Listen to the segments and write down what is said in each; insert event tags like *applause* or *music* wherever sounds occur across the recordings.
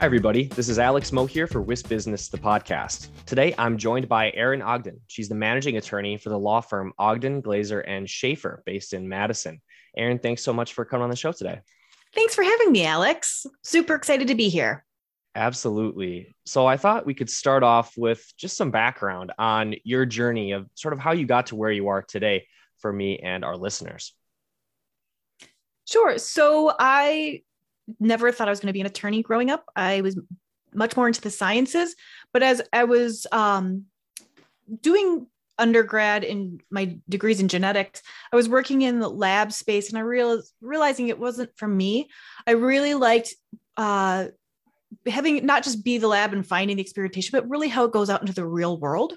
Hi, everybody. This is Alex Moe here for WIS Business, the podcast. Today, I'm joined by Erin Ogden. She's the managing attorney for the law firm Ogden, Glazer, and Schaefer based in Madison. Erin, thanks so much for coming on the show today. Thanks for having me, Alex. Super excited to be here. Absolutely. So, I thought we could start off with just some background on your journey of sort of how you got to where you are today for me and our listeners. Sure. So, I never thought I was going to be an attorney growing up. I was much more into the sciences, but as I was um, doing undergrad in my degrees in genetics, I was working in the lab space and I realized realizing it wasn't for me. I really liked uh, having not just be the lab and finding the experimentation, but really how it goes out into the real world.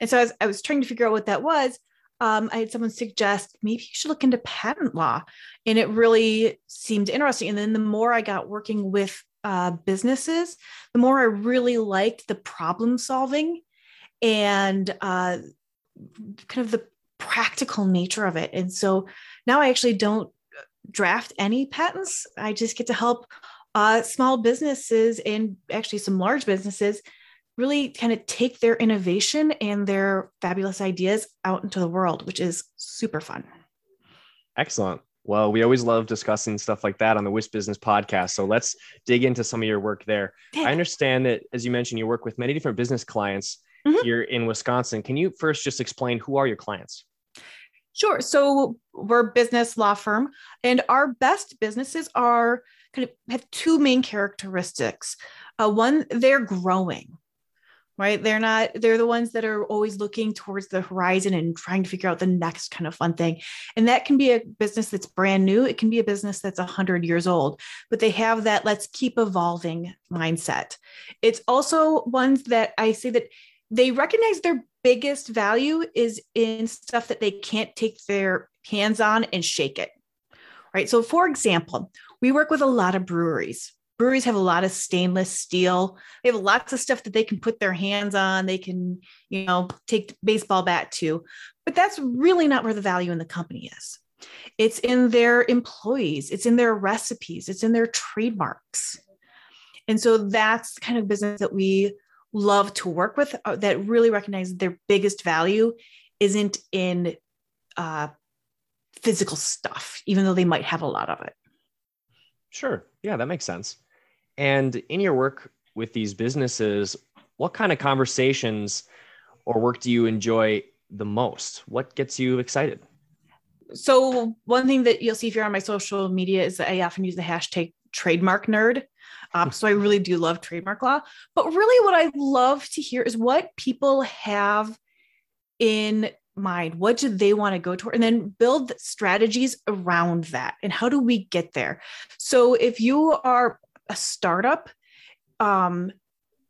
And so as I was trying to figure out what that was, um, I had someone suggest maybe you should look into patent law. And it really seemed interesting. And then the more I got working with uh, businesses, the more I really liked the problem solving and uh, kind of the practical nature of it. And so now I actually don't draft any patents. I just get to help uh, small businesses and actually some large businesses really kind of take their innovation and their fabulous ideas out into the world, which is super fun. Excellent. Well, we always love discussing stuff like that on the WIS Business podcast. So let's dig into some of your work there. Yeah. I understand that, as you mentioned, you work with many different business clients mm-hmm. here in Wisconsin. Can you first just explain who are your clients? Sure. So we're a business law firm, and our best businesses are kind of have two main characteristics. Uh, one, they're growing right? They're not they're the ones that are always looking towards the horizon and trying to figure out the next kind of fun thing. And that can be a business that's brand new. It can be a business that's 100 years old but they have that let's keep evolving mindset. It's also ones that i say that they recognize their biggest value is in stuff that they can't take their hands on and shake it right? So for example we work with a lot of breweries breweries have a lot of stainless steel. They have lots of stuff that they can put their hands on. They can you know take baseball bat to. But that's really not where the value in the company is. It's in their employees. It's in their recipes. It's in their trademarks. And so that's the kind of business that we love to work with uh, that really recognize their biggest value isn't in uh, physical stuff even though they might have a lot of it. Sure. Yeah, that makes sense. And in your work with these businesses, what kind of conversations or work do you enjoy the most? What gets you excited? So, one thing that you'll see if you're on my social media is that I often use the hashtag trademark nerd. Um, so, I really do love trademark law. But really, what I love to hear is what people have in mind. What do they want to go toward? And then build strategies around that. And how do we get there? So, if you are a startup, um,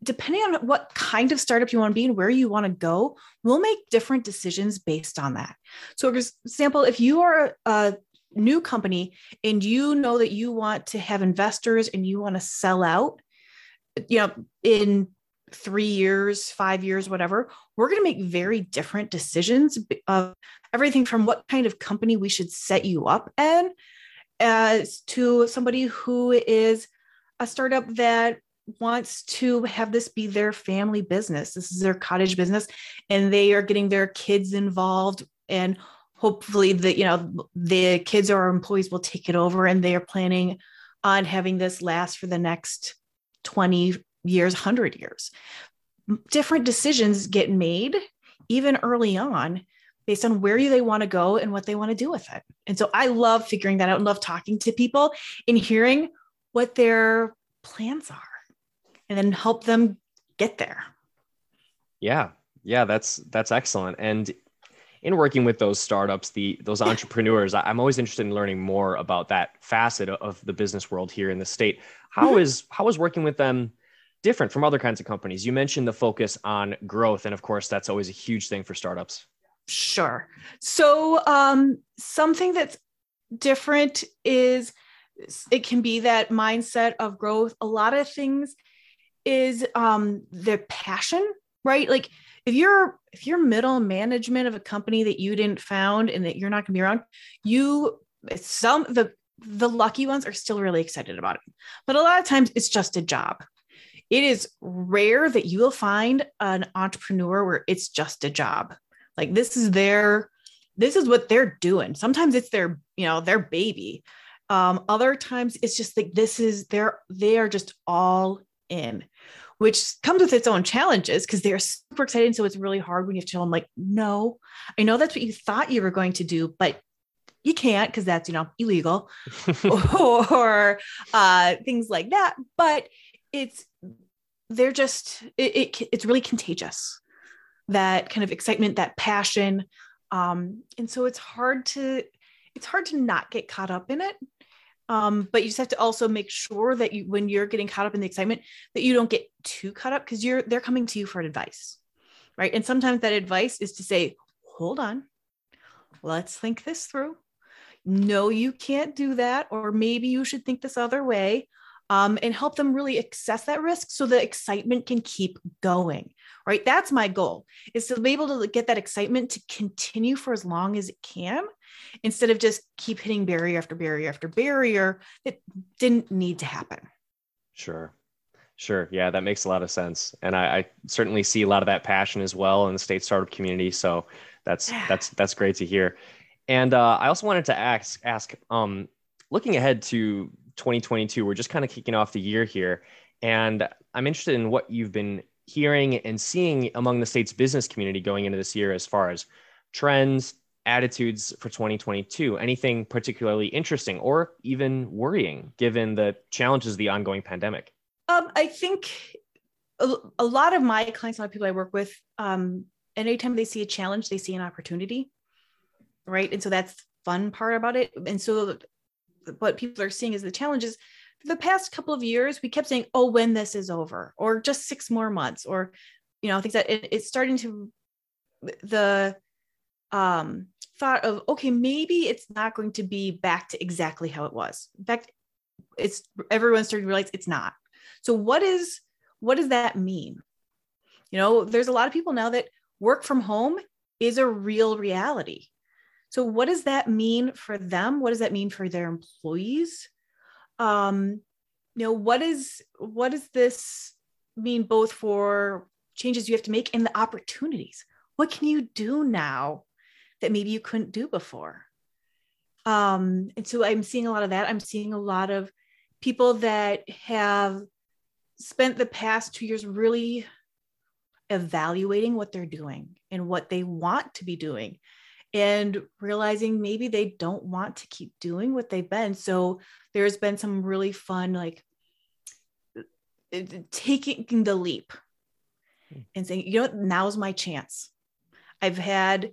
depending on what kind of startup you want to be and where you want to go, we'll make different decisions based on that. So, for example, if you are a new company and you know that you want to have investors and you want to sell out, you know, in three years, five years, whatever, we're going to make very different decisions of everything from what kind of company we should set you up in as to somebody who is a startup that wants to have this be their family business. This is their cottage business, and they are getting their kids involved. And hopefully, the you know the kids or employees will take it over, and they are planning on having this last for the next twenty years, hundred years. Different decisions get made even early on based on where they want to go and what they want to do with it. And so I love figuring that out and love talking to people and hearing what their plans are and then help them get there. Yeah. Yeah, that's that's excellent. And in working with those startups, the those entrepreneurs, I'm always interested in learning more about that facet of the business world here in the state. How mm-hmm. is how is working with them different from other kinds of companies? You mentioned the focus on growth, and of course, that's always a huge thing for startups. Sure. So, um, something that's different is it can be that mindset of growth. A lot of things is um, the passion, right? Like if you're if you're middle management of a company that you didn't found and that you're not going to be around, you some the the lucky ones are still really excited about it. But a lot of times it's just a job. It is rare that you will find an entrepreneur where it's just a job. Like this is their this is what they're doing. Sometimes it's their, you know, their baby. Um, other times it's just like this is they're they are just all in, which comes with its own challenges because they're super excited. So it's really hard when you have to tell them, like, no, I know that's what you thought you were going to do, but you can't because that's you know illegal *laughs* *laughs* or uh, things like that. But it's they're just it, it it's really contagious that kind of excitement, that passion. Um, and so it's hard to it's hard to not get caught up in it. Um, but you just have to also make sure that you when you're getting caught up in the excitement that you don't get too caught up because you're they're coming to you for advice. Right. And sometimes that advice is to say, hold on, let's think this through. No, you can't do that, or maybe you should think this other way um, and help them really assess that risk so the excitement can keep going right that's my goal is to be able to get that excitement to continue for as long as it can instead of just keep hitting barrier after barrier after barrier that didn't need to happen sure Sure. Yeah, that makes a lot of sense. And I, I, certainly see a lot of that passion as well in the state startup community. So that's *sighs* that's that's great to hear. And uh, I also wanted to ask ask um, looking ahead to 2022. We're just kind of kicking off the year here. And I'm interested in what you've been hearing and seeing among the state's business community going into this year as far as trends, attitudes for 2022. Anything particularly interesting or even worrying given the challenges of the ongoing pandemic? Um, I think a, a, lot of my clients, a lot of people I work with, um, anytime they see a challenge, they see an opportunity. Right. And so that's fun part about it. And so what people are seeing is the challenges for the past couple of years we kept saying oh when this is over or just six more months or you know things that it, it's starting to the um thought of okay maybe it's not going to be back to exactly how it was in fact it's everyone's starting to realize it's not so what is what does that mean you know there's a lot of people now that work from home is a real reality so, what does that mean for them? What does that mean for their employees? Um, you know, what is what does this mean both for changes you have to make and the opportunities? What can you do now that maybe you couldn't do before? Um, and so I'm seeing a lot of that. I'm seeing a lot of people that have spent the past two years really evaluating what they're doing and what they want to be doing and realizing maybe they don't want to keep doing what they've been. So there's been some really fun, like taking the leap hmm. and saying, you know, now's my chance. I've had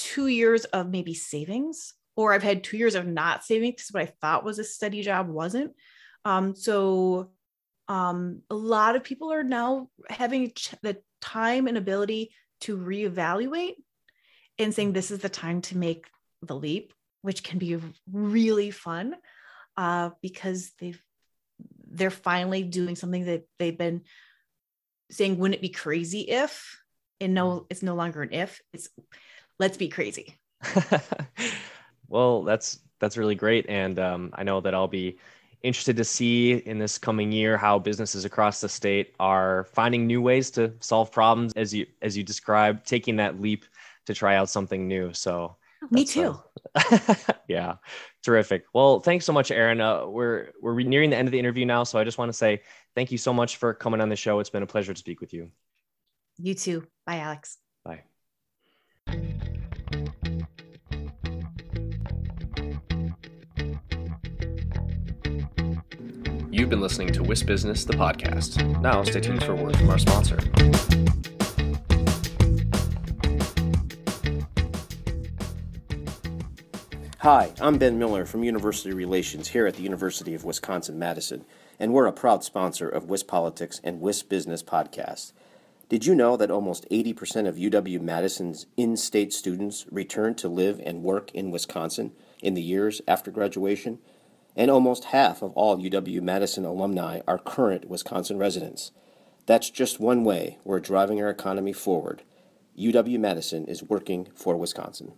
two years of maybe savings, or I've had two years of not saving because what I thought was a steady job wasn't. Um, so um, a lot of people are now having the time and ability to reevaluate and saying this is the time to make the leap, which can be really fun uh, because they've they're finally doing something that they've been saying, wouldn't it be crazy if? And no, it's no longer an if, it's let's be crazy. *laughs* well, that's that's really great. And um, I know that I'll be interested to see in this coming year how businesses across the state are finding new ways to solve problems as you as you described, taking that leap to try out something new. So me too. Uh, *laughs* yeah, terrific. Well, thanks so much, Erin. Uh, we're we're nearing the end of the interview now, so I just want to say thank you so much for coming on the show. It's been a pleasure to speak with you. You too. Bye, Alex. You've been listening to WIS Business, the podcast. Now, stay tuned for a word from our sponsor. Hi, I'm Ben Miller from University Relations here at the University of Wisconsin Madison. and we're a proud sponsor of WIS Politics and WIS Business Podcast. Did you know that almost 80% of UW Madison's in state students return to live and work in Wisconsin in the years after graduation? And almost half of all UW Madison alumni are current Wisconsin residents. That's just one way we're driving our economy forward. UW Madison is working for Wisconsin.